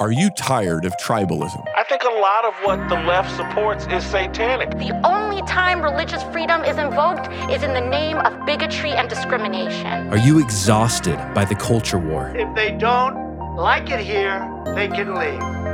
Are you tired of tribalism? I think a lot of what the left supports is satanic. The only time religious freedom is invoked is in the name of bigotry and discrimination. Are you exhausted by the culture war? If they don't like it here, they can leave.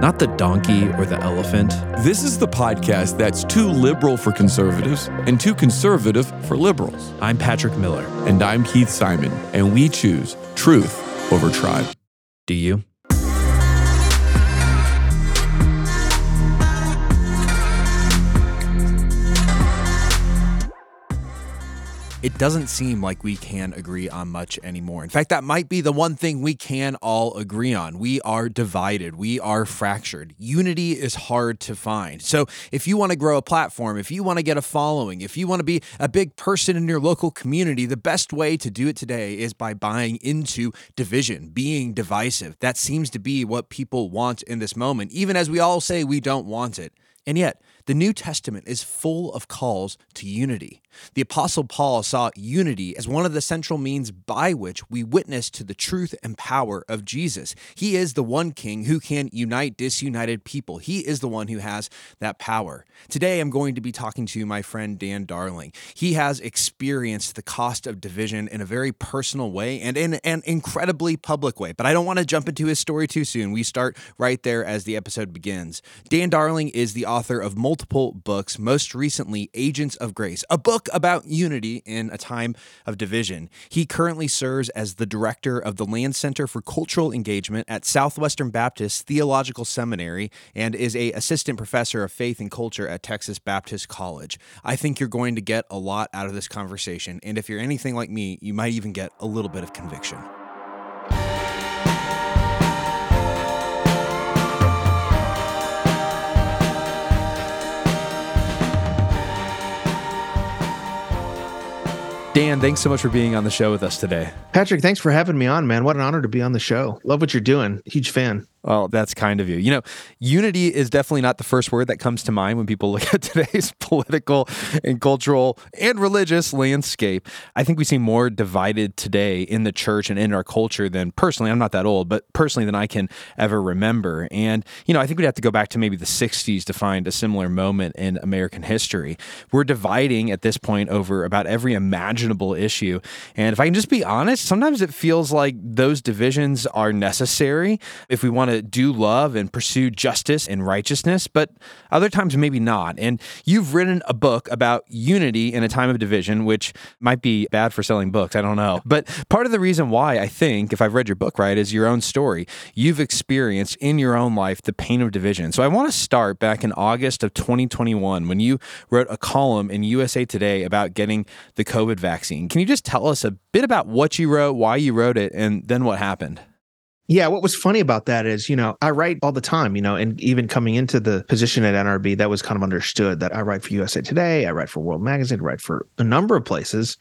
not the donkey or the elephant. This is the podcast that's too liberal for conservatives and too conservative for liberals. I'm Patrick Miller. And I'm Keith Simon, and we choose truth over tribe. Do you? It doesn't seem like we can agree on much anymore. In fact, that might be the one thing we can all agree on. We are divided, we are fractured. Unity is hard to find. So, if you want to grow a platform, if you want to get a following, if you want to be a big person in your local community, the best way to do it today is by buying into division, being divisive. That seems to be what people want in this moment, even as we all say we don't want it. And yet, the New Testament is full of calls to unity. The Apostle Paul saw unity as one of the central means by which we witness to the truth and power of Jesus. He is the one king who can unite disunited people. He is the one who has that power. Today, I'm going to be talking to my friend Dan Darling. He has experienced the cost of division in a very personal way and in an incredibly public way. But I don't want to jump into his story too soon. We start right there as the episode begins. Dan Darling is the author of multiple books, most recently, Agents of Grace, a book about unity in a time of division. He currently serves as the director of the Land Center for Cultural Engagement at Southwestern Baptist Theological Seminary and is a assistant professor of faith and culture at Texas Baptist College. I think you're going to get a lot out of this conversation, and if you're anything like me, you might even get a little bit of conviction. Dan, thanks so much for being on the show with us today. Patrick, thanks for having me on, man. What an honor to be on the show. Love what you're doing. Huge fan. Well, that's kind of you. You know, unity is definitely not the first word that comes to mind when people look at today's political and cultural and religious landscape. I think we seem more divided today in the church and in our culture than personally, I'm not that old, but personally than I can ever remember. And, you know, I think we'd have to go back to maybe the 60s to find a similar moment in American history. We're dividing at this point over about every imaginable issue. And if I can just be honest, sometimes it feels like those divisions are necessary if we want want to do love and pursue justice and righteousness, but other times maybe not. And you've written a book about unity in a time of division, which might be bad for selling books. I don't know. But part of the reason why I think, if I've read your book right, is your own story. You've experienced in your own life the pain of division. So I want to start back in August of 2021 when you wrote a column in USA Today about getting the COVID vaccine. Can you just tell us a bit about what you wrote, why you wrote it, and then what happened? Yeah, what was funny about that is, you know, I write all the time, you know, and even coming into the position at NRB, that was kind of understood that I write for USA Today, I write for World Magazine, I write for a number of places.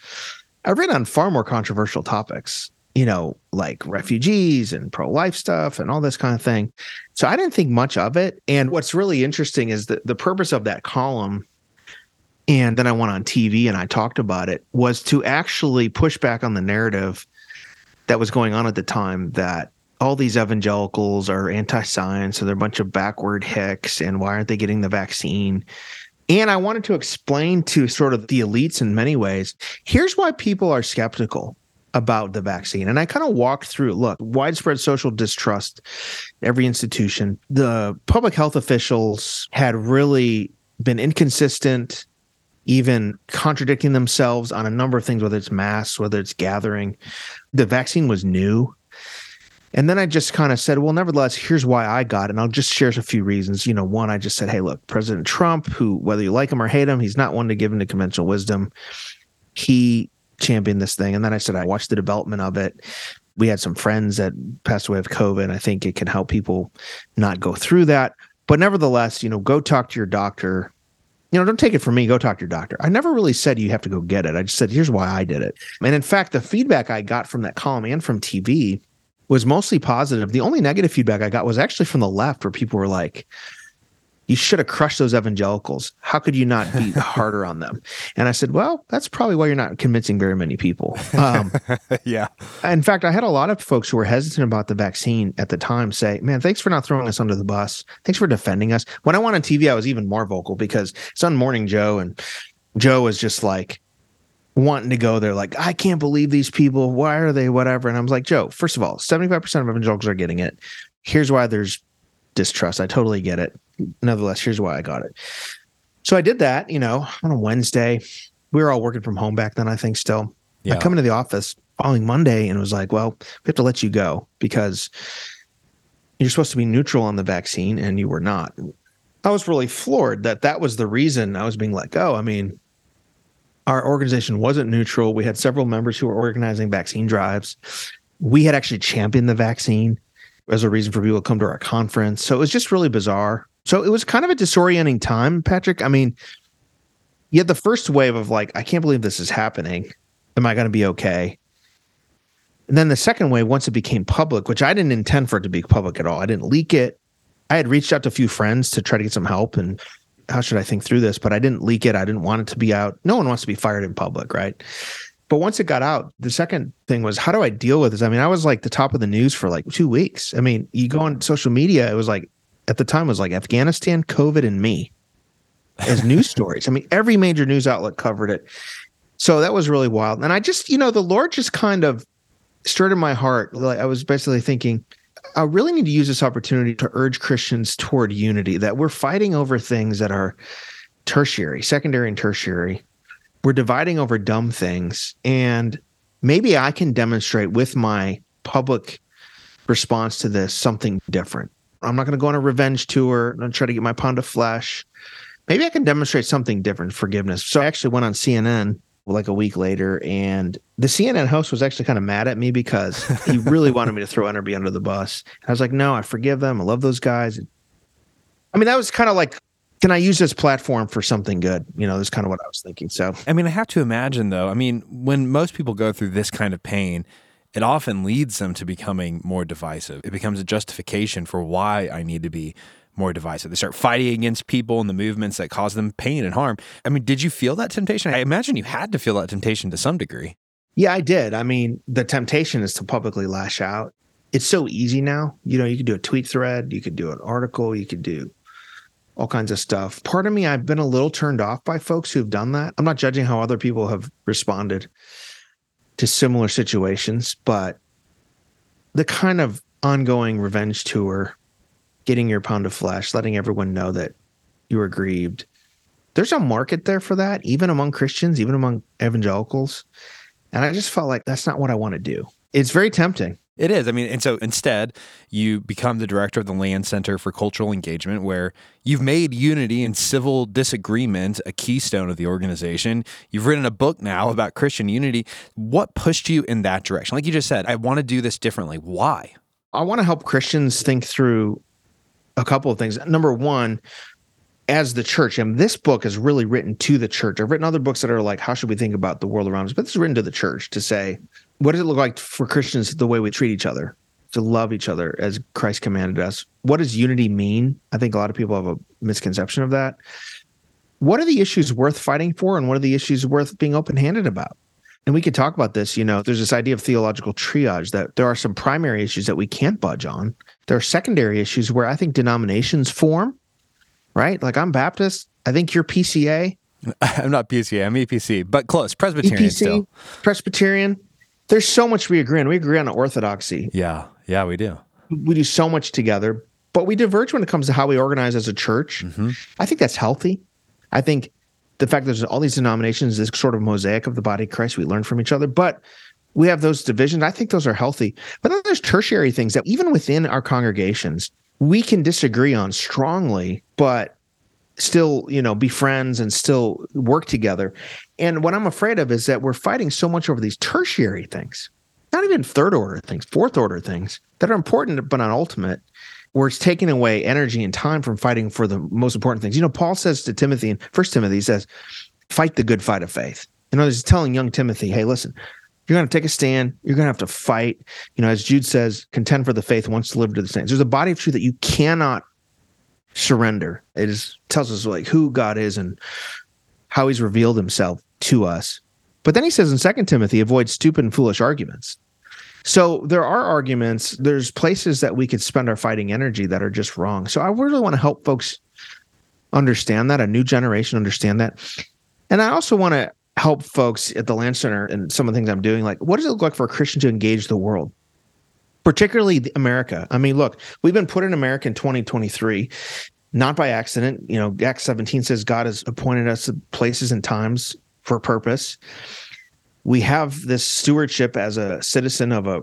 I write on far more controversial topics, you know, like refugees and pro life stuff and all this kind of thing. So I didn't think much of it. And what's really interesting is that the purpose of that column and then I went on TV and I talked about it was to actually push back on the narrative that was going on at the time that all these evangelicals are anti-science, so they're a bunch of backward hicks, and why aren't they getting the vaccine? And I wanted to explain to sort of the elites in many ways. Here's why people are skeptical about the vaccine. And I kind of walked through look, widespread social distrust, every institution. The public health officials had really been inconsistent, even contradicting themselves on a number of things, whether it's masks, whether it's gathering. The vaccine was new. And then I just kind of said, well, nevertheless, here's why I got it. And I'll just share a few reasons. You know, one, I just said, hey, look, President Trump, who, whether you like him or hate him, he's not one to give into conventional wisdom. He championed this thing. And then I said, I watched the development of it. We had some friends that passed away of COVID. I think it can help people not go through that. But nevertheless, you know, go talk to your doctor you know, don't take it from me. Go talk to your doctor. I never really said you have to go get it. I just said, here's why I did it. And in fact, the feedback I got from that column and from TV was mostly positive. The only negative feedback I got was actually from the left, where people were like, you should have crushed those evangelicals. How could you not be harder on them? And I said, well, that's probably why you're not convincing very many people. Um, yeah. in fact, I had a lot of folks who were hesitant about the vaccine at the time say, man, thanks for not throwing us under the bus. Thanks for defending us. When I went on TV, I was even more vocal because it's on Morning Joe and Joe was just like, wanting to go there like i can't believe these people. Why are they whatever? And i was like joe first of all 75% of evangelicals are getting it. Here's why there's distrust. I totally get it. Nevertheless here's why i got it. So i did that you know on a wednesday. We were all working from home back then i think still. Yeah. i come into the office following monday and was like well we have to let you go because you're supposed to be neutral on the vaccine and you were not. I was really floored that that was the reason i was being let go. I mean our organization wasn't neutral. We had several members who were organizing vaccine drives. We had actually championed the vaccine as a reason for people to come to our conference. So it was just really bizarre. So it was kind of a disorienting time, Patrick. I mean, you had the first wave of like, I can't believe this is happening. Am I going to be okay? And then the second wave, once it became public, which I didn't intend for it to be public at all, I didn't leak it. I had reached out to a few friends to try to get some help and how should I think through this? But I didn't leak it. I didn't want it to be out. No one wants to be fired in public, right? But once it got out, the second thing was how do I deal with this? I mean, I was like the top of the news for like two weeks. I mean, you go on social media, it was like at the time it was like Afghanistan, COVID, and me as news stories. I mean, every major news outlet covered it. So that was really wild. And I just, you know, the Lord just kind of stirred in my heart. Like I was basically thinking, I really need to use this opportunity to urge Christians toward unity, that we're fighting over things that are tertiary, secondary, and tertiary. We're dividing over dumb things. And maybe I can demonstrate with my public response to this something different. I'm not going to go on a revenge tour and try to get my pound of flesh. Maybe I can demonstrate something different, forgiveness. So I actually went on CNN like a week later, and the CNN host was actually kind of mad at me because he really wanted me to throw NRB under the bus. I was like, no, I forgive them. I love those guys. I mean, that was kind of like, can I use this platform for something good? You know, that's kind of what I was thinking. So I mean, I have to imagine though. I mean, when most people go through this kind of pain, it often leads them to becoming more divisive. It becomes a justification for why I need to be more divisive. They start fighting against people and the movements that cause them pain and harm. I mean, did you feel that temptation? I imagine you had to feel that temptation to some degree. Yeah, I did. I mean, the temptation is to publicly lash out. It's so easy now. You know, you could do a tweet thread, you could do an article, you could do all kinds of stuff. Part of me, I've been a little turned off by folks who've done that. I'm not judging how other people have responded to similar situations, but the kind of ongoing revenge tour, getting your pound of flesh, letting everyone know that you were grieved. There's a market there for that, even among Christians, even among evangelicals. And I just felt like that's not what I want to do. It's very tempting. It is. I mean, and so instead, you become the director of the Land Center for Cultural Engagement, where you've made unity and civil disagreement a keystone of the organization. You've written a book now about Christian unity. What pushed you in that direction? Like you just said, I want to do this differently. Why? I want to help Christians think through a couple of things. Number one, as the church, and this book is really written to the church. I've written other books that are like, how should we think about the world around us? But this is written to the church to say, what does it look like for Christians the way we treat each other, to love each other as Christ commanded us? What does unity mean? I think a lot of people have a misconception of that. What are the issues worth fighting for, and what are the issues worth being open handed about? And we could talk about this. You know, there's this idea of theological triage that there are some primary issues that we can't budge on. There are secondary issues where I think denominations form, right? Like I'm Baptist. I think you're PCA, I'm not PCA, I'm EPC, but close. Presbyterian EPC, still. Presbyterian. There's so much we agree on. We agree on orthodoxy. Yeah. Yeah, we do. We do so much together, but we diverge when it comes to how we organize as a church. Mm-hmm. I think that's healthy. I think the fact that there's all these denominations, this sort of mosaic of the body of Christ, we learn from each other, but we have those divisions. I think those are healthy. But then there's tertiary things that even within our congregations, we can disagree on strongly, but still, you know, be friends and still work together. And what I'm afraid of is that we're fighting so much over these tertiary things, not even third order things, fourth order things that are important but not ultimate. where it's taking away energy and time from fighting for the most important things. You know, Paul says to Timothy in First Timothy, he says, "Fight the good fight of faith." In other words, he's telling young Timothy, "Hey, listen, you're going to take a stand. You're going to have to fight. You know, as Jude says, contend for the faith once delivered to the saints. There's a body of truth that you cannot surrender. It is tells us like who God is and how He's revealed Himself to us. But then he says in Second Timothy, avoid stupid and foolish arguments. So there are arguments. There's places that we could spend our fighting energy that are just wrong. So I really want to help folks understand that, a new generation understand that. And I also want to help folks at the Land Center and some of the things I'm doing. Like, what does it look like for a Christian to engage the world? Particularly America. I mean, look, we've been put in America in 2023, not by accident. You know, Acts 17 says God has appointed us places and times for a purpose. We have this stewardship as a citizen of a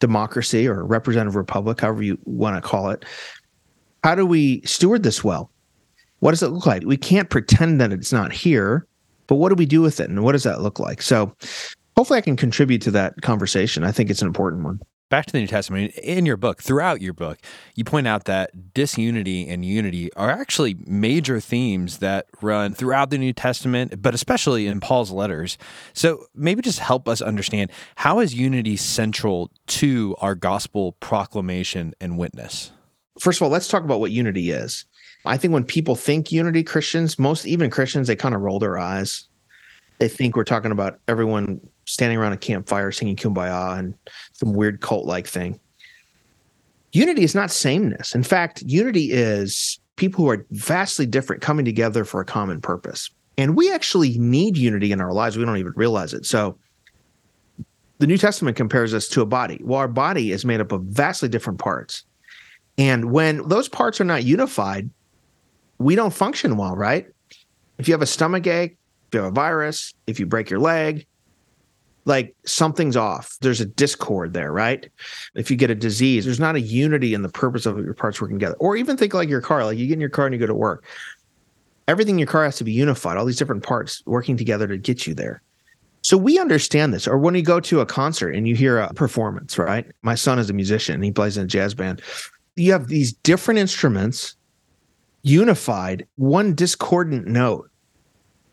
democracy or a representative republic, however you want to call it. How do we steward this well? What does it look like? We can't pretend that it's not here, but what do we do with it? And what does that look like? So hopefully I can contribute to that conversation. I think it's an important one back to the New Testament, in your book, throughout your book, you point out that disunity and unity are actually major themes that run throughout the New Testament, but especially in Paul's letters. So maybe just help us understand how is unity central to our gospel proclamation and witness? First of all, let's talk about what unity is. I think when people think unity, Christians, most even Christians, they kind of roll their eyes. They think we're talking about everyone standing around a campfire singing kumbaya and some weird cult like thing. Unity is not sameness. In fact, unity is people who are vastly different coming together for a common purpose. And we actually need unity in our lives. We don't even realize it. So the New Testament compares us to a body. Well, our body is made up of vastly different parts. And when those parts are not unified, we don't function well, right? If you have a stomach ache, if you have a virus, if you break your leg, like something's off. There's a discord there, right? If you get a disease, there's not a unity in the purpose of your parts working together. Or even think like your car, like you get in your car and you go to work. Everything in your car has to be unified, all these different parts working together to get you there. So we understand this. Or when you go to a concert and you hear a performance, right? My son is a musician, he plays in a jazz band. You have these different instruments unified, one discordant note.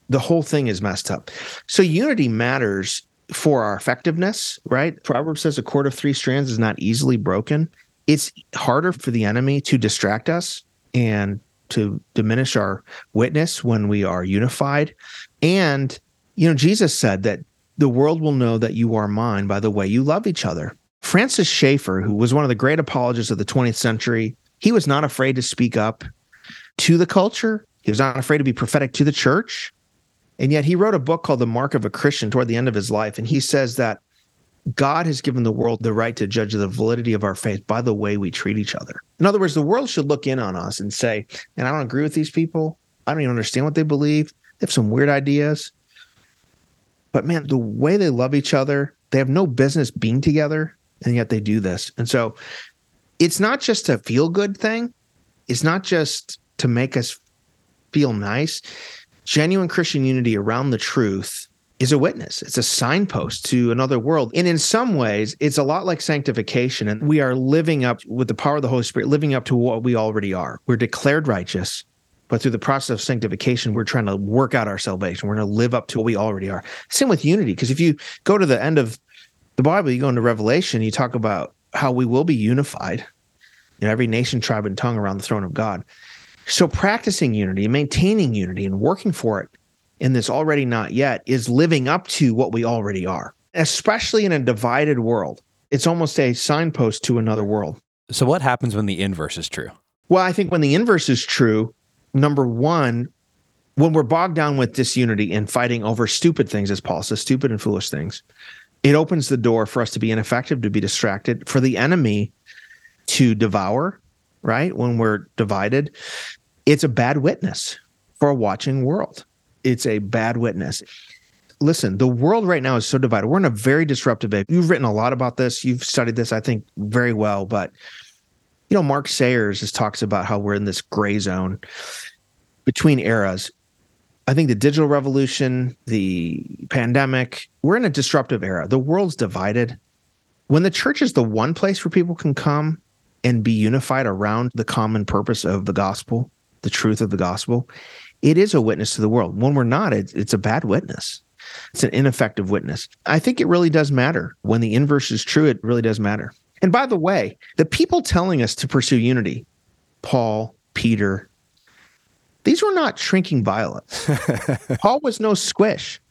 The whole thing is messed up. So unity matters for our effectiveness, right? Proverbs says a cord of three strands is not easily broken. It's harder for the enemy to distract us and to diminish our witness when we are unified. And, you know, Jesus said that the world will know that you are mine by the way you love each other. Francis Schaeffer, who was one of the great apologists of the 20th century, he was not afraid to speak up to the culture. He was not afraid to be prophetic to the church. And yet he wrote a book called The Mark of a Christian toward the end of his life. And he says that God has given the world the right to judge the validity of our faith by the way we treat each other. In other words, the world should look in on us and say, and I don't agree with these people. I don't even understand what they believe. They have some weird ideas. But man, the way they love each other, they have no business being together, and yet they do this. And so it's not just a feel good thing, it's not just to make us feel nice genuine Christian unity around the truth is a witness. It's a signpost to another world. And in some ways, it's a lot like sanctification. And we are living up with the power of the Holy Spirit, living up to what we already are. We're declared righteous, but through the process of sanctification, we're trying to work out our salvation. We're going to live up to what we already are. Same with unity, because if you go to the end of the Bible, you go into Revelation, you talk about how we will be unified. You know, every nation, tribe, and tongue around the throne of God. So practicing unity, maintaining unity, and working for it in this already not yet is living up to what we already are, especially in a divided world. It's almost a signpost to another world. So, what happens when the inverse is true? Well, I think when the inverse is true, number one, when we're bogged down with disunity and fighting over stupid things, as Paul says, stupid and foolish things, it opens the door for us to be ineffective, to be distracted, for the enemy to devour, right? When we're divided it's a bad witness for a watching world. It's a bad witness. Listen, the world right now is so divided. We're in a very disruptive age. You've written a lot about this. You've studied this, I think, very well. But you know, Mark Sayers just talks about how we're in this gray zone between eras. I think the digital revolution, the pandemic, we're in a disruptive era. The world's divided. When the church is the one place where people can come and be unified around the common purpose of the gospel, the truth of the gospel, it is a witness to the world. When we're not, it's, it's a bad witness. It's an ineffective witness. I think it really does matter. When the inverse is true, it really does matter. And by the way, the people telling us to pursue unity, Paul, Peter, these were not shrinking violets. Paul was no squish.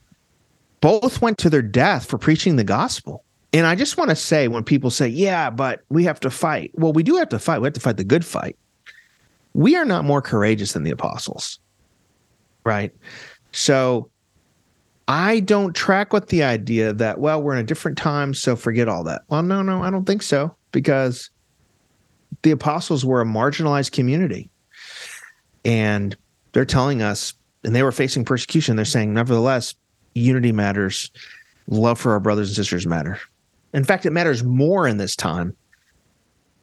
Both went to their death for preaching the gospel. And I just want to say when people say, yeah, but we have to fight. Well, we do have to fight. We have to fight the good fight. We are not more courageous than the apostles. Right. So I don't track with the idea that, well, we're in a different time, so forget all that. Well, no, no, I don't think so, because the apostles were a marginalized community. And they're telling us, and they were facing persecution. They're saying, nevertheless, unity matters, love for our brothers and sisters matter. In fact, it matters more in this time.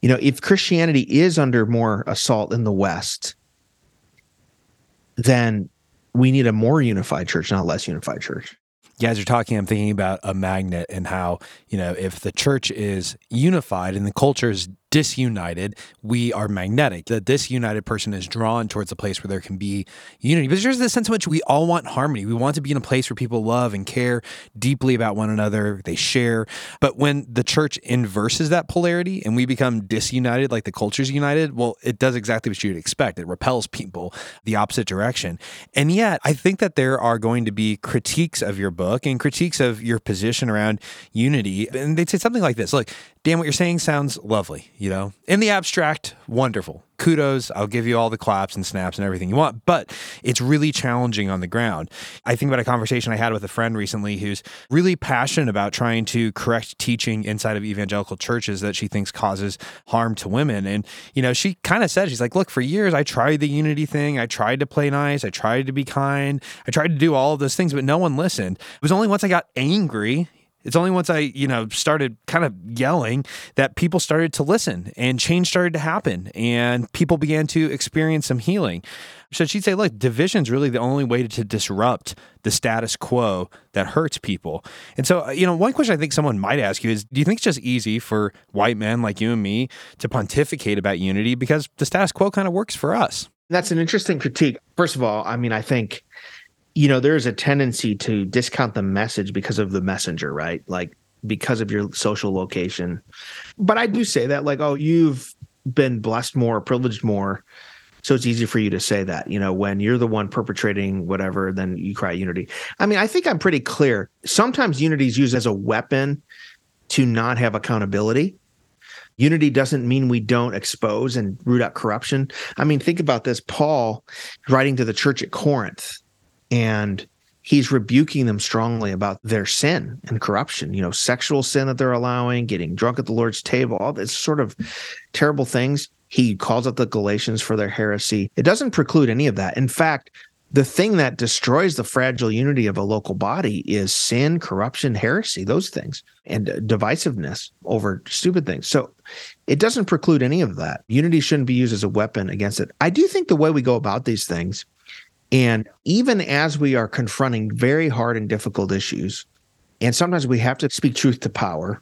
You know, if Christianity is under more assault in the West, then we need a more unified church, not less unified church. Yeah, as you're talking, I'm thinking about a magnet and how, you know, if the church is unified and the culture is disunited, we are magnetic. The disunited person is drawn towards a place where there can be unity. But there's this sense in which we all want harmony. We want to be in a place where people love and care deeply about one another, they share. But when the church inverses that polarity and we become disunited, like the culture's united, well, it does exactly what you'd expect. It repels people the opposite direction. And yet, I think that there are going to be critiques of your book and critiques of your position around unity. And they'd say something like this Look, Dan, what you're saying sounds lovely you know, in the abstract, wonderful. Kudos. I'll give you all the claps and snaps and everything you want, but it's really challenging on the ground. I think about a conversation I had with a friend recently who's really passionate about trying to correct teaching inside of evangelical churches that she thinks causes harm to women. And, you know, she kind of said, she's like, look, for years I tried the unity thing. I tried to play nice. I tried to be kind. I tried to do all of those things, but no one listened. It was only once I got angry it's only once I, you know, started kind of yelling that people started to listen and change started to happen and people began to experience some healing. So she'd say, look, division's really the only way to disrupt the status quo that hurts people. And so, uh, you know, one question I think someone might ask you is do you think it's just easy for white men like you and me to pontificate about unity because the status quo kind of works for us? That's an interesting critique. First of all, I mean, I think you know, there's a tendency to discount the message because of the messenger, right? Like because of your social location. But I do say that, like, oh, you've been blessed more, privileged more. So it's easy for you to say that, you know, when you're the one perpetrating whatever, then you cry unity. I mean, I think I'm pretty clear. Sometimes unity is used as a weapon to not have accountability. Unity doesn't mean we don't expose and root out corruption. I mean, think about this. Paul writing to the church at Corinth, and he's rebuking them strongly about their sin and corruption, you know, sexual sin that they're allowing, getting drunk at the Lord's table, all this sort of terrible things. He calls out the Galatians for their heresy. It doesn't preclude any of that. In fact, the thing that destroys the fragile unity of a local body is sin, corruption, heresy, those things, and divisiveness over stupid things. So it doesn't preclude any of that. Unity shouldn't be used as a weapon against it. I do think the way we go about these things and even as we are confronting very hard and difficult issues, and sometimes we have to speak truth to power,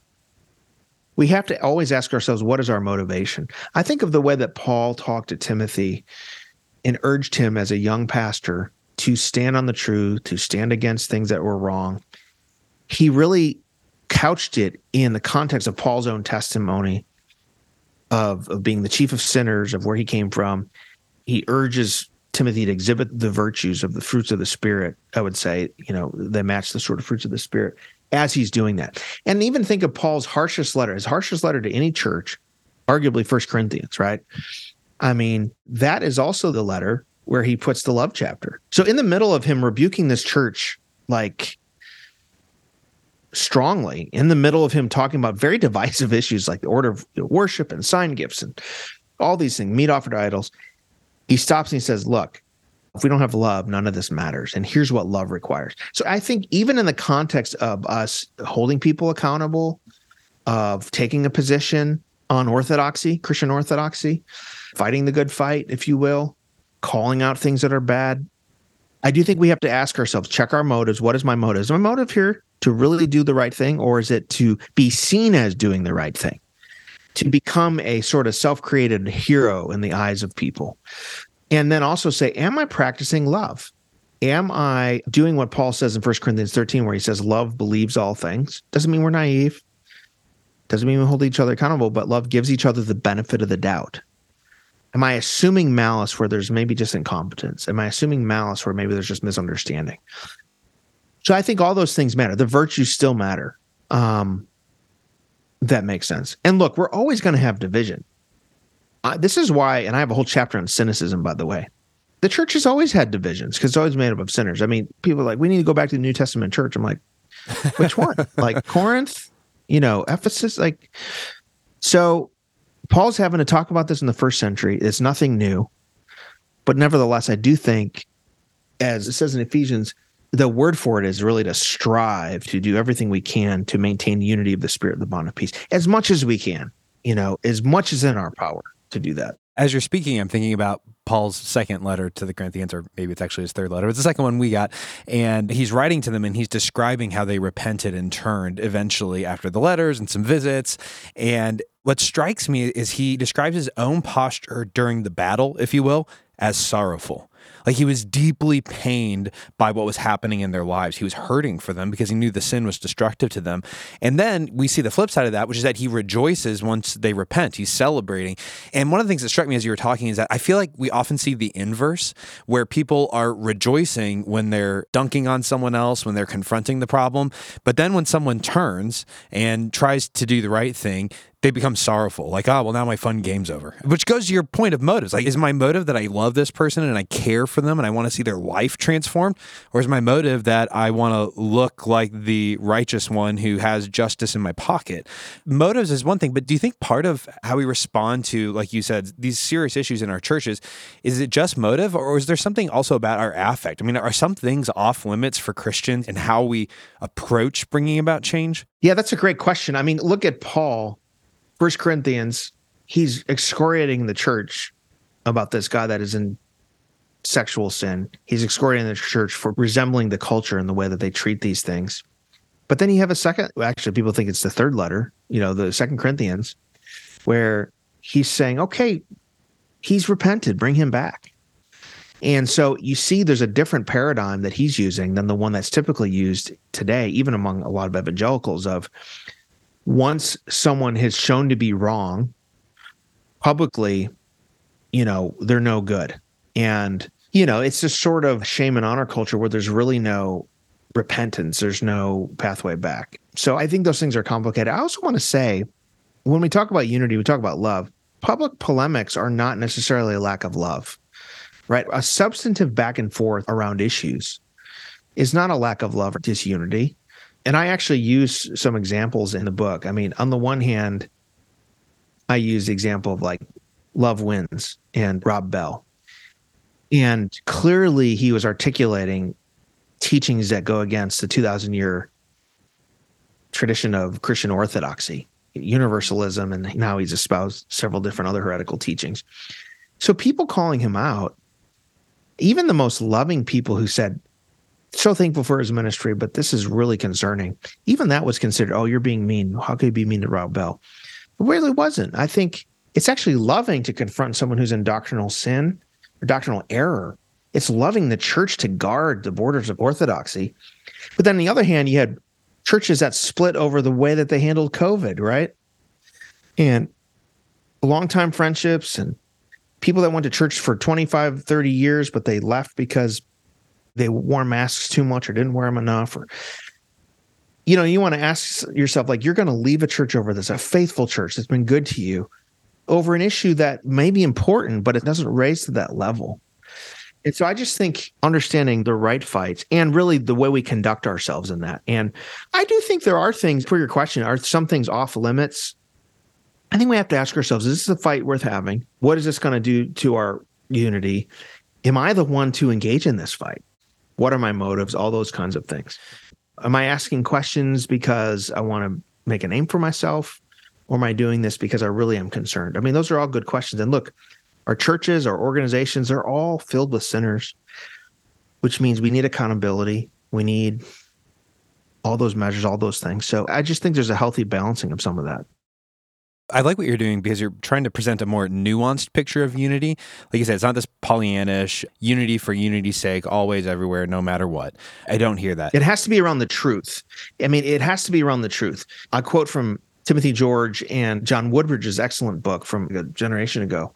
we have to always ask ourselves, what is our motivation? I think of the way that Paul talked to Timothy and urged him as a young pastor to stand on the truth, to stand against things that were wrong. He really couched it in the context of Paul's own testimony of, of being the chief of sinners, of where he came from. He urges Timothy to exhibit the virtues of the fruits of the spirit, I would say, you know, they match the sort of fruits of the spirit as he's doing that. And even think of Paul's harshest letter, his harshest letter to any church, arguably First Corinthians, right? I mean, that is also the letter where he puts the love chapter. So in the middle of him rebuking this church, like strongly, in the middle of him talking about very divisive issues like the order of worship and sign gifts and all these things, meat offered to idols, he stops and he says, Look, if we don't have love, none of this matters. And here's what love requires. So I think even in the context of us holding people accountable, of taking a position on orthodoxy, Christian orthodoxy, fighting the good fight, if you will, calling out things that are bad. I do think we have to ask ourselves, check our motives. What is my motive? Is my motive here to really do the right thing, or is it to be seen as doing the right thing? To become a sort of self created hero in the eyes of people. And then also say, Am I practicing love? Am I doing what Paul says in 1 Corinthians 13, where he says, Love believes all things? Doesn't mean we're naive, doesn't mean we hold each other accountable, but love gives each other the benefit of the doubt. Am I assuming malice where there's maybe just incompetence? Am I assuming malice where maybe there's just misunderstanding? So I think all those things matter. The virtues still matter. Um, that makes sense. And look, we're always going to have division. Uh, this is why, and I have a whole chapter on cynicism, by the way. The church has always had divisions because it's always made up of sinners. I mean, people are like, we need to go back to the New Testament church. I'm like, which one? like Corinth, you know, Ephesus? Like, so Paul's having to talk about this in the first century. It's nothing new. But nevertheless, I do think, as it says in Ephesians, the word for it is really to strive to do everything we can to maintain unity of the spirit, and the bond of peace, as much as we can, you know, as much as in our power to do that. As you're speaking, I'm thinking about Paul's second letter to the Corinthians, or maybe it's actually his third letter. It's the second one we got. And he's writing to them and he's describing how they repented and turned eventually after the letters and some visits. And what strikes me is he describes his own posture during the battle, if you will, as sorrowful. Like he was deeply pained by what was happening in their lives. He was hurting for them because he knew the sin was destructive to them. And then we see the flip side of that, which is that he rejoices once they repent. He's celebrating. And one of the things that struck me as you were talking is that I feel like we often see the inverse where people are rejoicing when they're dunking on someone else, when they're confronting the problem. But then when someone turns and tries to do the right thing, they become sorrowful. Like, oh, well, now my fun game's over. Which goes to your point of motives. Like, is my motive that I love this person and I care for them and I want to see their life transformed? Or is my motive that I want to look like the righteous one who has justice in my pocket? Motives is one thing, but do you think part of how we respond to, like you said, these serious issues in our churches, is it just motive or is there something also about our affect? I mean, are some things off limits for Christians and how we approach bringing about change? Yeah, that's a great question. I mean, look at Paul First Corinthians, he's excoriating the church about this guy that is in sexual sin. He's excoriating the church for resembling the culture and the way that they treat these things. But then you have a second, actually, people think it's the third letter, you know, the second Corinthians, where he's saying, okay, he's repented, bring him back. And so you see there's a different paradigm that he's using than the one that's typically used today, even among a lot of evangelicals of once someone has shown to be wrong publicly, you know, they're no good. And, you know, it's just sort of shame and honor culture where there's really no repentance, there's no pathway back. So I think those things are complicated. I also want to say when we talk about unity, we talk about love. Public polemics are not necessarily a lack of love, right? A substantive back and forth around issues is not a lack of love or disunity and I actually use some examples in the book. I mean, on the one hand, I use the example of like Love Wins and Rob Bell. And clearly he was articulating teachings that go against the 2000 year tradition of Christian orthodoxy, universalism, and now he's espoused several different other heretical teachings. So people calling him out, even the most loving people who said, so thankful for his ministry, but this is really concerning. Even that was considered, oh, you're being mean. How could you be mean to Rob Bell? It really wasn't. I think it's actually loving to confront someone who's in doctrinal sin or doctrinal error. It's loving the church to guard the borders of orthodoxy. But then on the other hand, you had churches that split over the way that they handled COVID, right? And longtime friendships and people that went to church for 25, 30 years, but they left because they wore masks too much or didn't wear them enough or you know you want to ask yourself like you're going to leave a church over this a faithful church that's been good to you over an issue that may be important but it doesn't raise to that level. And so i just think understanding the right fights and really the way we conduct ourselves in that. And i do think there are things for your question are some things off limits? I think we have to ask ourselves is this a fight worth having? What is this going to do to our unity? Am i the one to engage in this fight what are my motives? All those kinds of things. Am I asking questions because I want to make a name for myself? Or am I doing this because I really am concerned? I mean, those are all good questions. And look, our churches, our organizations, they're all filled with sinners, which means we need accountability. We need all those measures, all those things. So I just think there's a healthy balancing of some of that. I like what you're doing because you're trying to present a more nuanced picture of unity. Like you said, it's not this Pollyannish unity for unity's sake, always, everywhere, no matter what. I don't hear that. It has to be around the truth. I mean, it has to be around the truth. I quote from Timothy George and John Woodbridge's excellent book from a generation ago.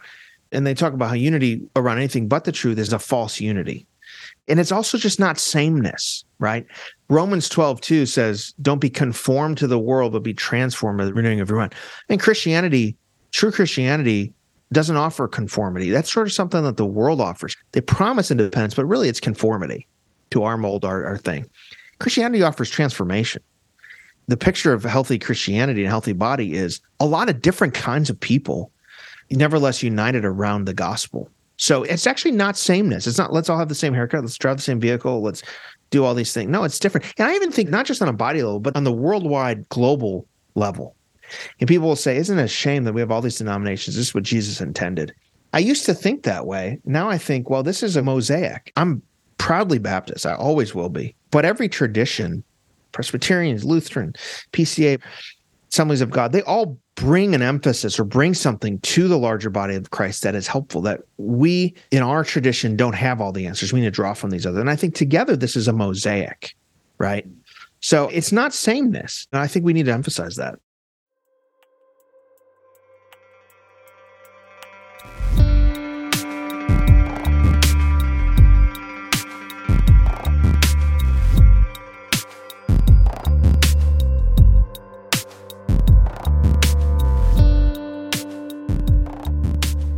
And they talk about how unity around anything but the truth is a false unity. And it's also just not sameness, right? Romans 12, 2 says, Don't be conformed to the world, but be transformed by the renewing of your mind. And Christianity, true Christianity, doesn't offer conformity. That's sort of something that the world offers. They promise independence, but really it's conformity to our mold, our, our thing. Christianity offers transformation. The picture of healthy Christianity and healthy body is a lot of different kinds of people, nevertheless united around the gospel. So it's actually not sameness. It's not let's all have the same haircut, let's drive the same vehicle, let's do all these things. No, it's different. And I even think not just on a body level, but on the worldwide global level. And people will say, Isn't it a shame that we have all these denominations? This is what Jesus intended. I used to think that way. Now I think, well, this is a mosaic. I'm proudly Baptist. I always will be. But every tradition, Presbyterians, Lutheran, PCA, Assemblies of God, they all bring an emphasis or bring something to the larger body of Christ that is helpful that we in our tradition don't have all the answers. We need to draw from these other. And I think together this is a mosaic, right? So it's not sameness. And I think we need to emphasize that.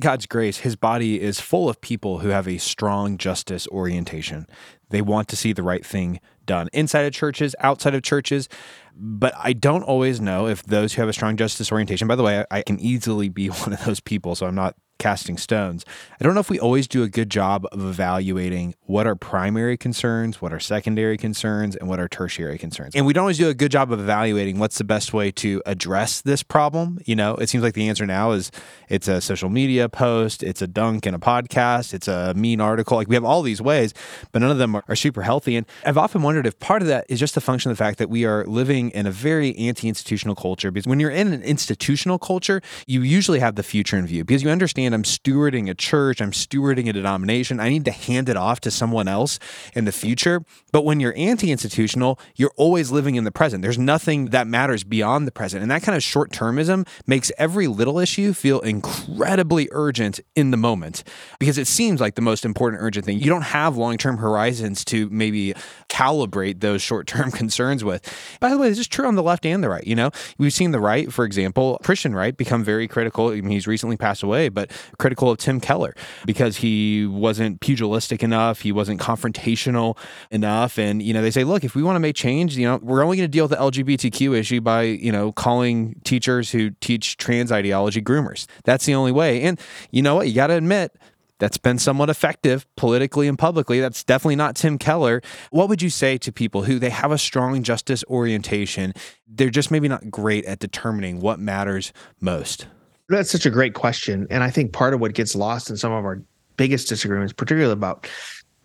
God's grace, his body is full of people who have a strong justice orientation. They want to see the right thing done inside of churches, outside of churches. But I don't always know if those who have a strong justice orientation, by the way, I can easily be one of those people, so I'm not casting stones. I don't know if we always do a good job of evaluating what are primary concerns, what are secondary concerns, and what are tertiary concerns. And we don't always do a good job of evaluating what's the best way to address this problem. You know, it seems like the answer now is it's a social media post, it's a dunk in a podcast, it's a mean article. Like we have all these ways, but none of them are, are super healthy. And I've often wondered if part of that is just a function of the fact that we are living in a very anti institutional culture. Because when you're in an institutional culture, you usually have the future in view because you understand I'm stewarding a church, I'm stewarding a denomination. I need to hand it off to someone else in the future. But when you're anti institutional, you're always living in the present. There's nothing that matters beyond the present. And that kind of short termism makes every little issue feel incredibly urgent in the moment because it seems like the most important urgent thing. You don't have long term horizons to maybe calibrate those short term concerns with. By the way, this is true on the left and the right. You know, we've seen the right, for example, Christian right, become very critical. I mean, he's recently passed away, but critical of Tim Keller because he wasn't pugilistic enough, he wasn't confrontational enough. And, you know, they say, look, if we want to make change, you know, we're only going to deal with the LGBTQ issue by, you know, calling teachers who teach trans ideology groomers. That's the only way. And you know what? You got to admit, that's been somewhat effective politically and publicly. That's definitely not Tim Keller. What would you say to people who they have a strong justice orientation? They're just maybe not great at determining what matters most. That's such a great question. And I think part of what gets lost in some of our biggest disagreements, particularly about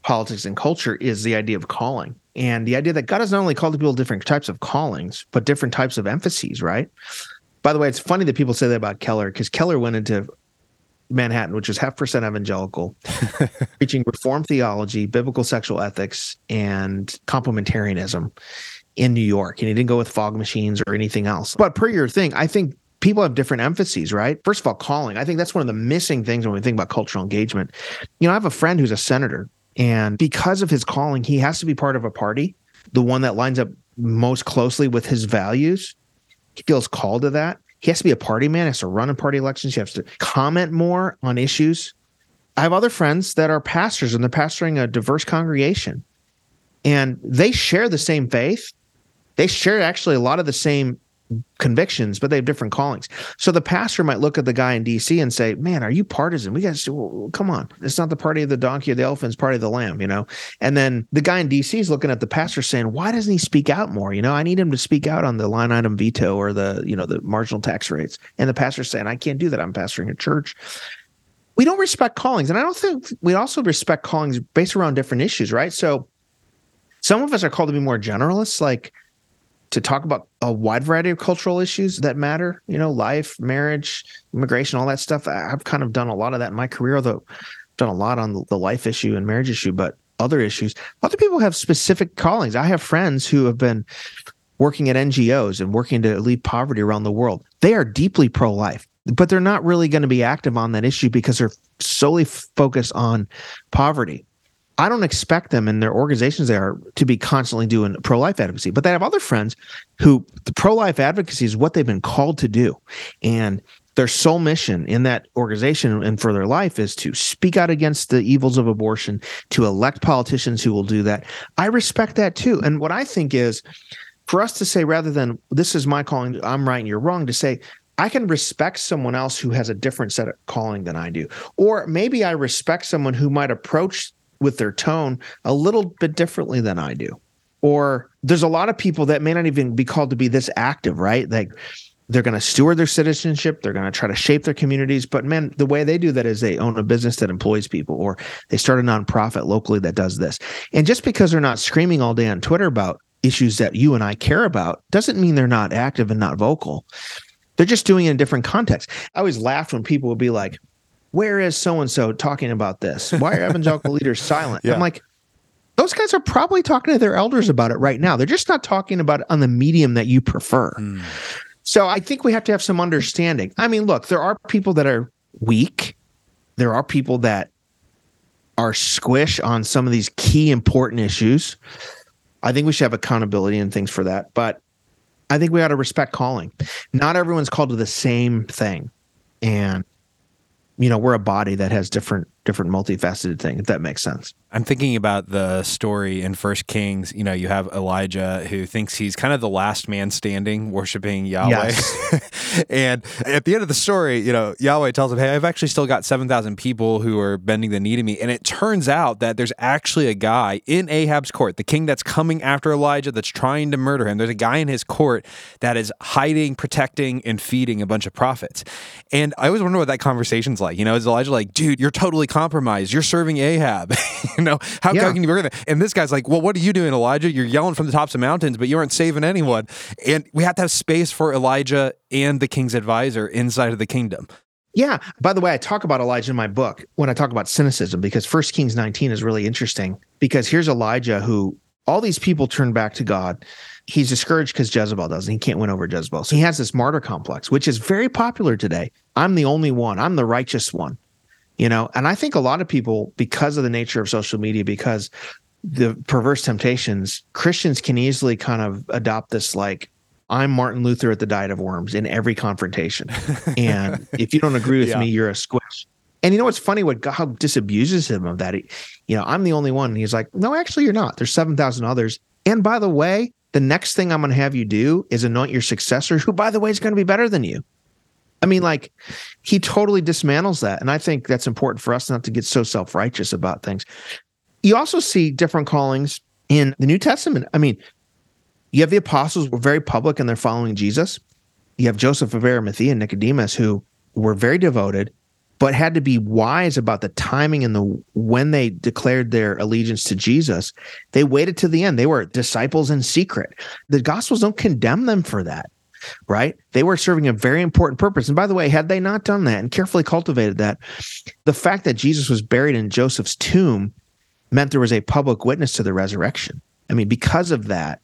politics and culture is the idea of calling and the idea that God has not only called people different types of callings, but different types of emphases, right? By the way, it's funny that people say that about Keller because Keller went into Manhattan, which is half percent evangelical, preaching reform theology, biblical sexual ethics, and complementarianism in New York. And he didn't go with fog machines or anything else. But per your thing, I think people have different emphases, right? First of all, calling. I think that's one of the missing things when we think about cultural engagement. You know, I have a friend who's a senator, and because of his calling, he has to be part of a party, the one that lines up most closely with his values. He feels called to that. He has to be a party man, has to run in party elections, he has to comment more on issues. I have other friends that are pastors and they're pastoring a diverse congregation. And they share the same faith. They share actually a lot of the same convictions, but they have different callings. So the pastor might look at the guy in DC and say, "Man, are you partisan? We got to well, come on. It's not the party of the donkey or the elephant; it's party of the lamb." You know. And then the guy in DC is looking at the pastor saying, "Why doesn't he speak out more? You know, I need him to speak out on the line item veto or the you know the marginal tax rates." And the pastor's saying, "I can't do that. I'm pastoring a church." We don't respect callings, and I don't think we also respect callings based around different issues, right? So, some of us are called to be more generalists, like to talk about a wide variety of cultural issues that matter, you know, life, marriage, immigration, all that stuff. I've kind of done a lot of that in my career, although I've done a lot on the life issue and marriage issue, but other issues. Other people have specific callings. I have friends who have been working at NGOs and working to alleviate poverty around the world. They are deeply pro life, but they're not really going to be active on that issue because they're solely focused on poverty. I don't expect them and their organizations there to be constantly doing pro life advocacy, but they have other friends who the pro life advocacy is what they've been called to do. And their sole mission in that organization and for their life is to speak out against the evils of abortion, to elect politicians who will do that. I respect that too. And what I think is for us to say, rather than this is my calling, I'm right and you're wrong, to say, I can respect someone else who has a different set of calling than I do. Or maybe I respect someone who might approach with their tone a little bit differently than I do. Or there's a lot of people that may not even be called to be this active, right? Like they're going to steward their citizenship, they're going to try to shape their communities, but man, the way they do that is they own a business that employs people or they start a nonprofit locally that does this. And just because they're not screaming all day on Twitter about issues that you and I care about doesn't mean they're not active and not vocal. They're just doing it in a different context. I always laughed when people would be like, where is so and so talking about this? Why are evangelical leaders silent? Yeah. I'm like, those guys are probably talking to their elders about it right now. They're just not talking about it on the medium that you prefer. Mm. So I think we have to have some understanding. I mean, look, there are people that are weak. There are people that are squish on some of these key important issues. I think we should have accountability and things for that. But I think we ought to respect calling. Not everyone's called to the same thing. And you know we're a body that has different different multifaceted thing if that makes sense i'm thinking about the story in first kings you know you have elijah who thinks he's kind of the last man standing worshiping yahweh yes. and at the end of the story you know yahweh tells him hey i've actually still got 7000 people who are bending the knee to me and it turns out that there's actually a guy in ahab's court the king that's coming after elijah that's trying to murder him there's a guy in his court that is hiding protecting and feeding a bunch of prophets and i always wonder what that conversation's like you know is elijah like dude you're totally compromised. You're serving Ahab. you know, how, yeah. how can you be that? And this guy's like, well, what are you doing, Elijah? You're yelling from the tops of mountains, but you aren't saving anyone. And we have to have space for Elijah and the king's advisor inside of the kingdom. Yeah. By the way, I talk about Elijah in my book when I talk about cynicism because First Kings 19 is really interesting because here's Elijah who all these people turn back to God. He's discouraged because Jezebel doesn't. He can't win over Jezebel. So he has this martyr complex, which is very popular today. I'm the only one. I'm the righteous one you know? And i think a lot of people because of the nature of social media because the perverse temptations christians can easily kind of adopt this like i'm martin luther at the diet of worms in every confrontation. And if you don't agree with yeah. me you're a squish. And you know what's funny? What god disabuses him of that? He, you know i'm the only one. And he's like no actually you're not. There's 7000 others. And by the way the next thing i'm going to have you do is anoint your successor who by the way is going to be better than you I mean, like he totally dismantles that. And I think that's important for us not to get so self righteous about things. You also see different callings in the New Testament. I mean, you have the apostles were very public and they're following Jesus. You have Joseph of Arimathea and Nicodemus who were very devoted, but had to be wise about the timing and the when they declared their allegiance to Jesus. They waited to the end. They were disciples in secret. The gospels don't condemn them for that, right? They were serving a very important purpose. And by the way, had they not done that and carefully cultivated that, the fact that Jesus was buried in Joseph's tomb meant there was a public witness to the resurrection. I mean, because of that,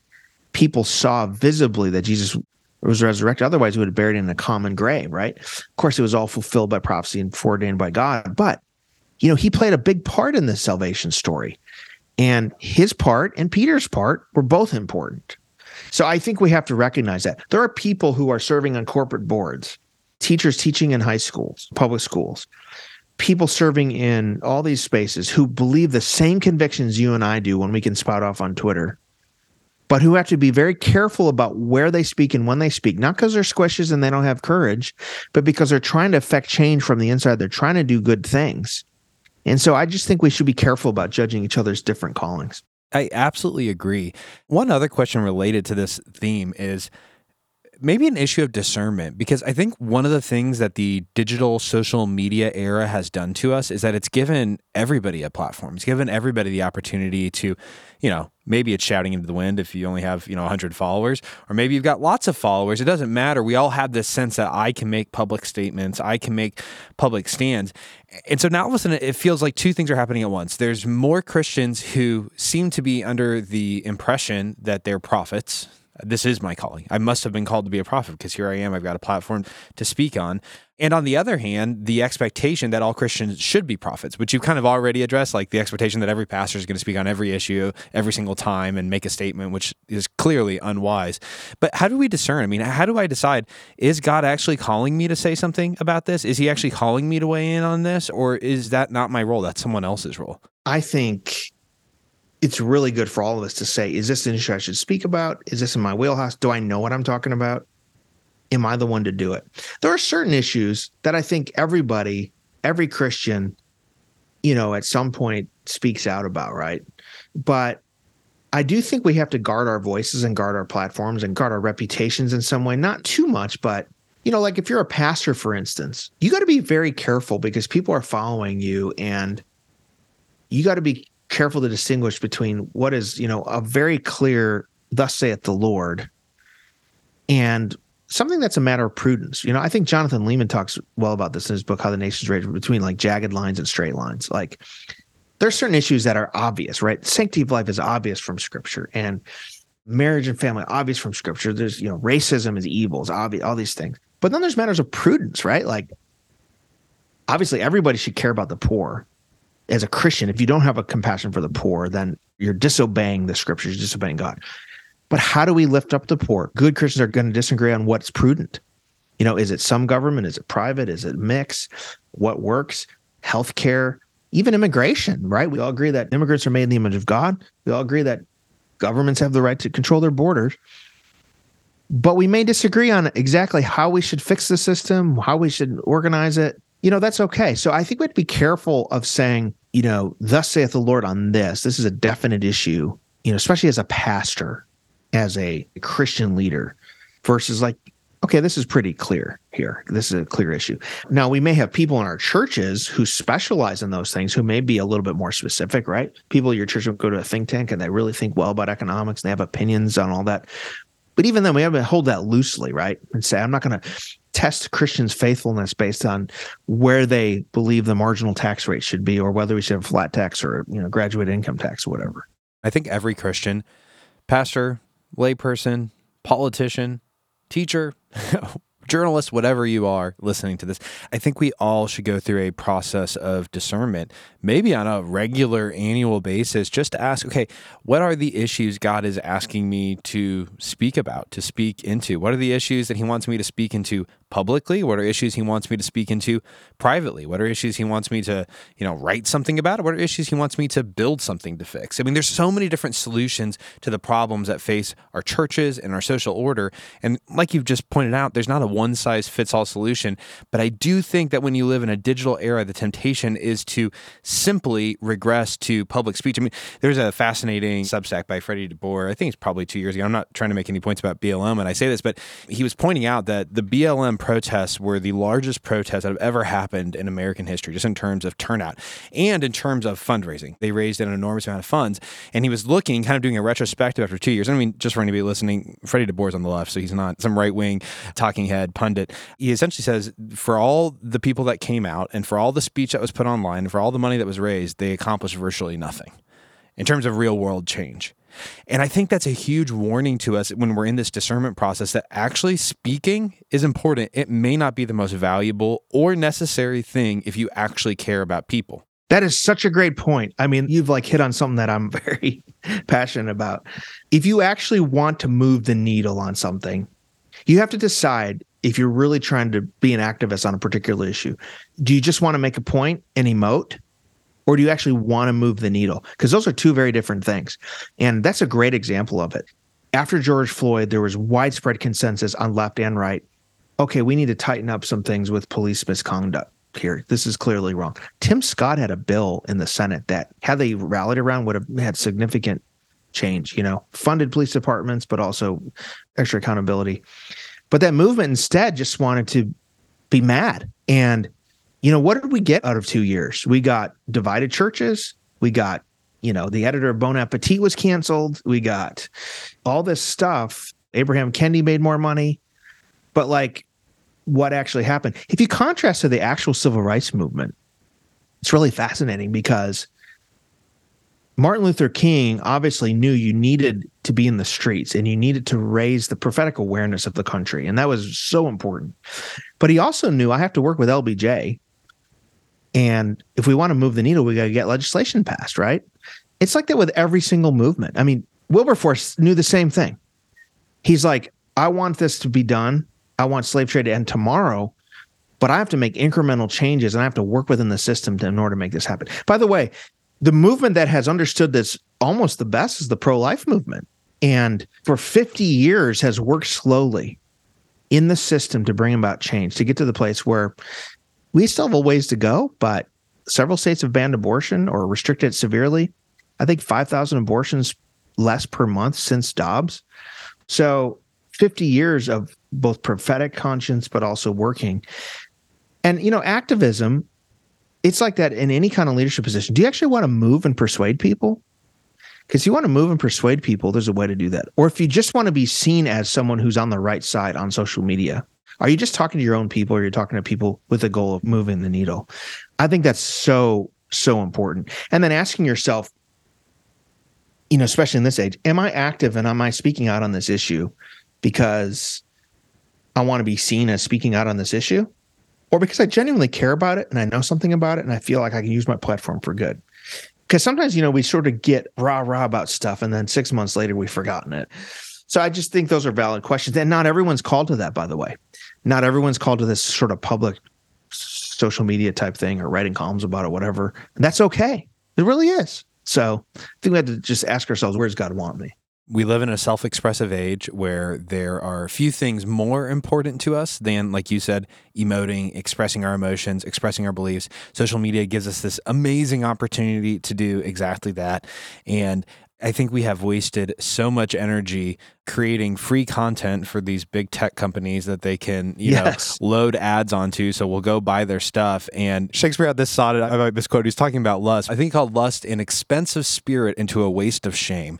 people saw visibly that Jesus was resurrected. Otherwise, he would have buried in a common grave, right? Of course, it was all fulfilled by prophecy and foreordained by God. But, you know, he played a big part in this salvation story. And his part and Peter's part were both important. So I think we have to recognize that. There are people who are serving on corporate boards, teachers teaching in high schools, public schools, people serving in all these spaces who believe the same convictions you and I do when we can spout off on Twitter but who have to be very careful about where they speak and when they speak, not because they're squishes and they don't have courage, but because they're trying to affect change from the inside. They're trying to do good things. And so I just think we should be careful about judging each other's different callings. I absolutely agree. One other question related to this theme is maybe an issue of discernment because I think one of the things that the digital social media era has done to us is that it's given everybody a platform. It's given everybody the opportunity to, you know, maybe it's shouting into the wind if you only have, you know, 100 followers, or maybe you've got lots of followers. It doesn't matter. We all have this sense that I can make public statements, I can make public stands. And so now all of a sudden it feels like two things are happening at once. There's more Christians who seem to be under the impression that they're prophets, this is my calling. I must have been called to be a prophet because here I am. I've got a platform to speak on. And on the other hand, the expectation that all Christians should be prophets, which you've kind of already addressed, like the expectation that every pastor is going to speak on every issue every single time and make a statement, which is clearly unwise. But how do we discern? I mean, how do I decide is God actually calling me to say something about this? Is he actually calling me to weigh in on this? Or is that not my role? That's someone else's role. I think it's really good for all of us to say, is this an issue I should speak about? Is this in my wheelhouse? Do I know what I'm talking about? Am I the one to do it? There are certain issues that I think everybody, every Christian, you know, at some point speaks out about, right? But I do think we have to guard our voices and guard our platforms and guard our reputations in some way. Not too much, but you know, like if you're a pastor, for instance, you got to be very careful because people are following you and you got to be careful to distinguish between what is, you know, a very clear, thus saith the Lord, and something that's a matter of prudence. You know, I think Jonathan Leeman talks well about this in his book, How the Nations Rage, between like jagged lines and straight lines. Like there's certain issues that are obvious, right? Sanctity of life is obvious from scripture and marriage and family obvious from scripture. There's, you know, racism is evil, is obvious, all these things. But then there's matters of prudence, right? Like obviously everybody should care about the poor as a Christian, if you don't have a compassion for the poor, then you're disobeying the scriptures, You're disobeying God. But how do we lift up the poor? Good Christians are going to disagree on what's prudent. You know, is it some government? Is it private? Is it mix? What works? Healthcare, even immigration, right? We all agree that immigrants are made in the image of God. We all agree that governments have the right to control their borders. But we may disagree on exactly how we should fix the system, how we should organize it, you know, that's okay. So I think we have to be careful of saying, you know, thus saith the Lord on this. This is a definite issue, you know, especially as a pastor, as a Christian leader, versus like, okay, this is pretty clear here. This is a clear issue. Now, we may have people in our churches who specialize in those things who may be a little bit more specific, right? People your church will go to a think tank and they really think well about economics and they have opinions on all that. But even then, we have to hold that loosely, right? And say, I'm not going to test Christians' faithfulness based on where they believe the marginal tax rate should be, or whether we should have flat tax or you know graduate income tax or whatever. I think every Christian, pastor, layperson, politician, teacher, journalist, whatever you are listening to this, I think we all should go through a process of discernment, maybe on a regular annual basis, just to ask, okay, what are the issues God is asking me to speak about, to speak into? What are the issues that He wants me to speak into publicly? What are issues he wants me to speak into privately? What are issues he wants me to, you know, write something about? What are issues he wants me to build something to fix? I mean, there's so many different solutions to the problems that face our churches and our social order. And like you've just pointed out, there's not a one size fits all solution. But I do think that when you live in a digital era, the temptation is to simply regress to public speech. I mean, there's a fascinating Substack by Freddie DeBoer. I think it's probably two years ago. I'm not trying to make any points about BLM and I say this, but he was pointing out that the BLM protests were the largest protests that have ever happened in American history, just in terms of turnout and in terms of fundraising. They raised an enormous amount of funds. And he was looking, kind of doing a retrospective after two years. I mean, just for anybody listening, Freddie DeBoer's on the left, so he's not some right wing talking head pundit. He essentially says for all the people that came out and for all the speech that was put online and for all the money that was raised, they accomplished virtually nothing in terms of real world change. And I think that's a huge warning to us when we're in this discernment process that actually speaking is important. It may not be the most valuable or necessary thing if you actually care about people. That is such a great point. I mean, you've like hit on something that I'm very passionate about. If you actually want to move the needle on something, you have to decide if you're really trying to be an activist on a particular issue. Do you just want to make a point and emote? Or do you actually want to move the needle? Because those are two very different things. And that's a great example of it. After George Floyd, there was widespread consensus on left and right. Okay, we need to tighten up some things with police misconduct here. This is clearly wrong. Tim Scott had a bill in the Senate that, had they rallied around, would have had significant change, you know, funded police departments, but also extra accountability. But that movement instead just wanted to be mad. And you know, what did we get out of two years? We got divided churches. We got, you know, the editor of Bon Appetit was canceled. We got all this stuff. Ibram Kendi made more money. But like, what actually happened? If you contrast to the actual civil rights movement, it's really fascinating because Martin Luther King obviously knew you needed to be in the streets and you needed to raise the prophetic awareness of the country. And that was so important. But he also knew I have to work with LBJ and if we want to move the needle, we got to get legislation passed, right? It's like that with every single movement. I mean, Wilberforce knew the same thing. He's like, I want this to be done. I want slave trade to end tomorrow, but I have to make incremental changes and I have to work within the system to, in order to make this happen. By the way, the movement that has understood this almost the best is the pro life movement. And for 50 years has worked slowly in the system to bring about change, to get to the place where we still have a ways to go, but several states have banned abortion or restricted it severely. I think 5,000 abortions less per month since Dobbs. So 50 years of both prophetic conscience, but also working. And, you know, activism, it's like that in any kind of leadership position. Do you actually want to move and persuade people? Because you want to move and persuade people, there's a way to do that. Or if you just want to be seen as someone who's on the right side on social media, are you just talking to your own people or you're talking to people with the goal of moving the needle? I think that's so, so important. And then asking yourself, you know, especially in this age, am I active and am I speaking out on this issue because I want to be seen as speaking out on this issue? Or because I genuinely care about it and I know something about it and I feel like I can use my platform for good? Because sometimes, you know, we sort of get rah rah about stuff and then six months later we've forgotten it. So I just think those are valid questions. And not everyone's called to that, by the way not everyone's called to this sort of public social media type thing or writing columns about it, whatever. And that's okay. It really is. So I think we have to just ask ourselves, where does God want me? We live in a self expressive age where there are few things more important to us than, like you said, emoting, expressing our emotions, expressing our beliefs. Social media gives us this amazing opportunity to do exactly that. And I think we have wasted so much energy creating free content for these big tech companies that they can, you yes. know, load ads onto. So we'll go buy their stuff. And Shakespeare had this sonnet about this quote. He's talking about lust. I think he called lust an expensive spirit into a waste of shame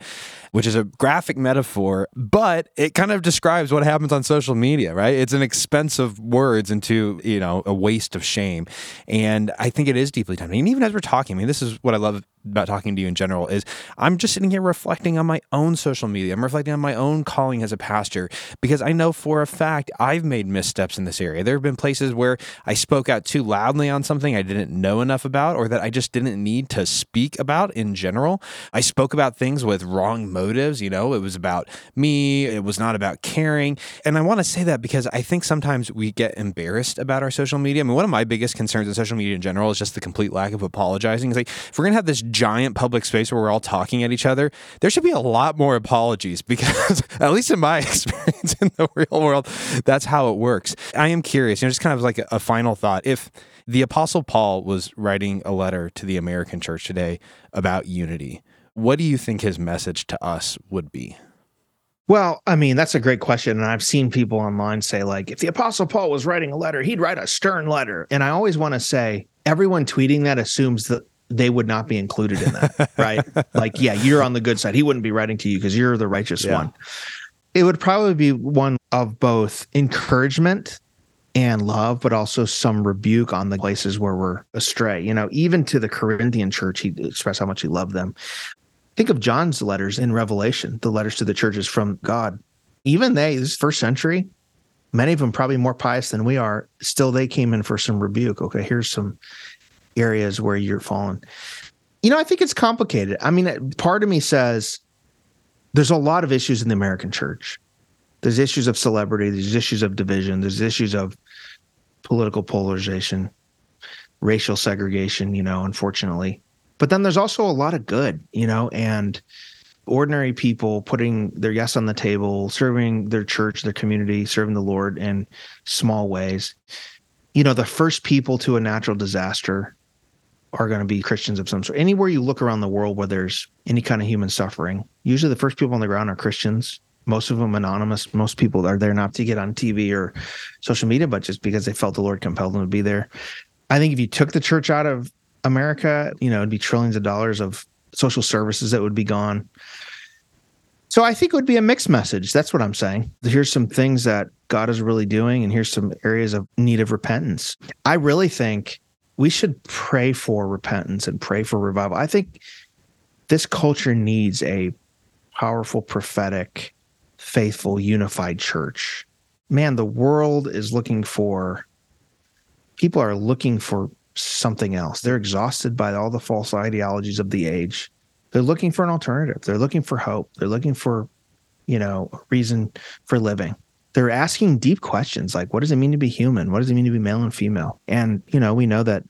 which is a graphic metaphor, but it kind of describes what happens on social media, right? It's an expensive words into, you know, a waste of shame. And I think it is deeply tempting. And even as we're talking, I mean, this is what I love about talking to you in general is I'm just sitting here reflecting on my own social media. I'm reflecting on my own calling as a pastor because I know for a fact I've made missteps in this area. There have been places where I spoke out too loudly on something I didn't know enough about or that I just didn't need to speak about in general. I spoke about things with wrong motives, you know, it was about me, it was not about caring. And I want to say that because I think sometimes we get embarrassed about our social media. I mean, one of my biggest concerns with social media in general is just the complete lack of apologizing. It's like if we're going to have this giant public space where we're all talking at each other, there should be a lot more apologies because, at least in my experience in the real world, that's how it works. I am curious, you know, just kind of like a, a final thought. If the Apostle Paul was writing a letter to the American church today about unity, what do you think his message to us would be? Well, I mean, that's a great question. And I've seen people online say, like, if the Apostle Paul was writing a letter, he'd write a stern letter. And I always want to say, everyone tweeting that assumes that they would not be included in that, right? like, yeah, you're on the good side. He wouldn't be writing to you because you're the righteous Yeah. one. It would probably be one of both encouragement and love, but also some rebuke on the places where we're astray. You know, even to the Corinthian church, he expressed how much he loved them. Think of John's letters in Revelation, the letters to the churches from God. Even they, this first century, many of them probably more pious than we are. Still, they came in for some rebuke. Okay, here's some areas where you're falling. You know, I think it's complicated. I mean, part of me says there's a lot of issues in the American church. There's issues of celebrity, there's issues of division, there's issues of political polarization, racial segregation, you know, unfortunately. But then there's also a lot of good, you know, and ordinary people putting their yes on the table, serving their church, their community, serving the Lord in small ways. You know, the first people to a natural disaster are going to be Christians of some sort. Anywhere you look around the world where there's any kind of human suffering, usually the first people on the ground are Christians. Most of them anonymous. Most people are there not to get on TV or social media, but just because they felt the Lord compelled them to be there. I think if you took the church out of America, you know, it'd be trillions of dollars of social services that would be gone. So I think it would be a mixed message. That's what I'm saying. Here's some things that God is really doing, and here's some areas of need of repentance. I really think we should pray for repentance and pray for revival. I think this culture needs a powerful, prophetic, faithful, unified church. Man, the world is looking for people are looking for something else. They're exhausted by all the false ideologies of the age. They're looking for an alternative. They're looking for hope. They're looking for, you know, a reason for living. They're asking deep questions like, what does it mean to be human? What does it mean to be male and female? And, you know, we know that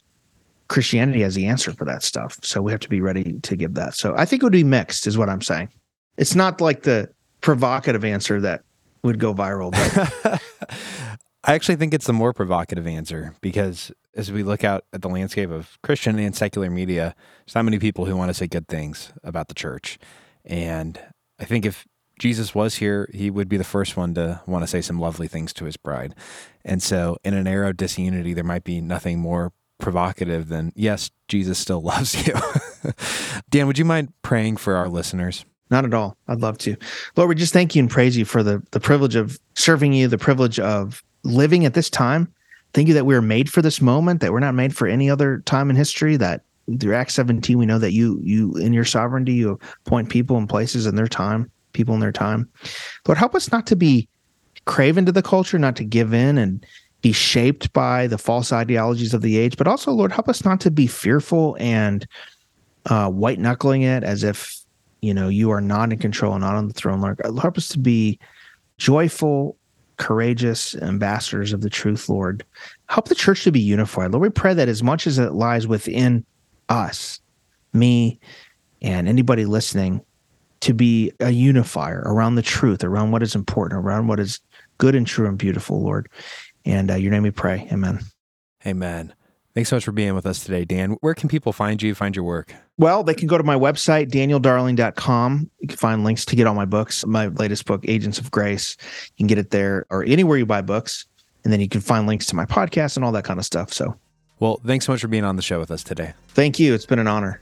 Christianity has the answer for that stuff. So we have to be ready to give that. So I think it would be mixed, is what I'm saying. It's not like the provocative answer that would go viral, but I actually think it's the more provocative answer because as we look out at the landscape of Christian and secular media, there's not many people who want to say good things about the church. And I think if Jesus was here, he would be the first one to want to say some lovely things to his bride. And so, in an era of disunity, there might be nothing more provocative than, yes, Jesus still loves you. Dan, would you mind praying for our listeners? Not at all. I'd love to. Lord, we just thank you and praise you for the, the privilege of serving you, the privilege of living at this time. Thank you that we are made for this moment, that we're not made for any other time in history, that through Acts 17, we know that you, you in your sovereignty, you appoint people and places in their time, people in their time. Lord, help us not to be craven to the culture, not to give in and be shaped by the false ideologies of the age, but also, Lord, help us not to be fearful and uh, white knuckling it as if you know you are not in control and not on the throne lord. Help us to be joyful courageous ambassadors of the truth lord. Help the church to be unified. Lord we pray that as much as it lies within us me and anybody listening to be a unifier around the truth around what is important around what is good and true and beautiful lord and uh, your name we pray amen Amen. Thanks so much for being with us today, Dan. Where can people find you, find your work? Well, they can go to my website, danieldarling.com. You can find links to get all my books. My latest book, Agents of Grace. You can get it there or anywhere you buy books. And then you can find links to my podcast and all that kind of stuff. So Well, thanks so much for being on the show with us today. thank you. It's been an honor.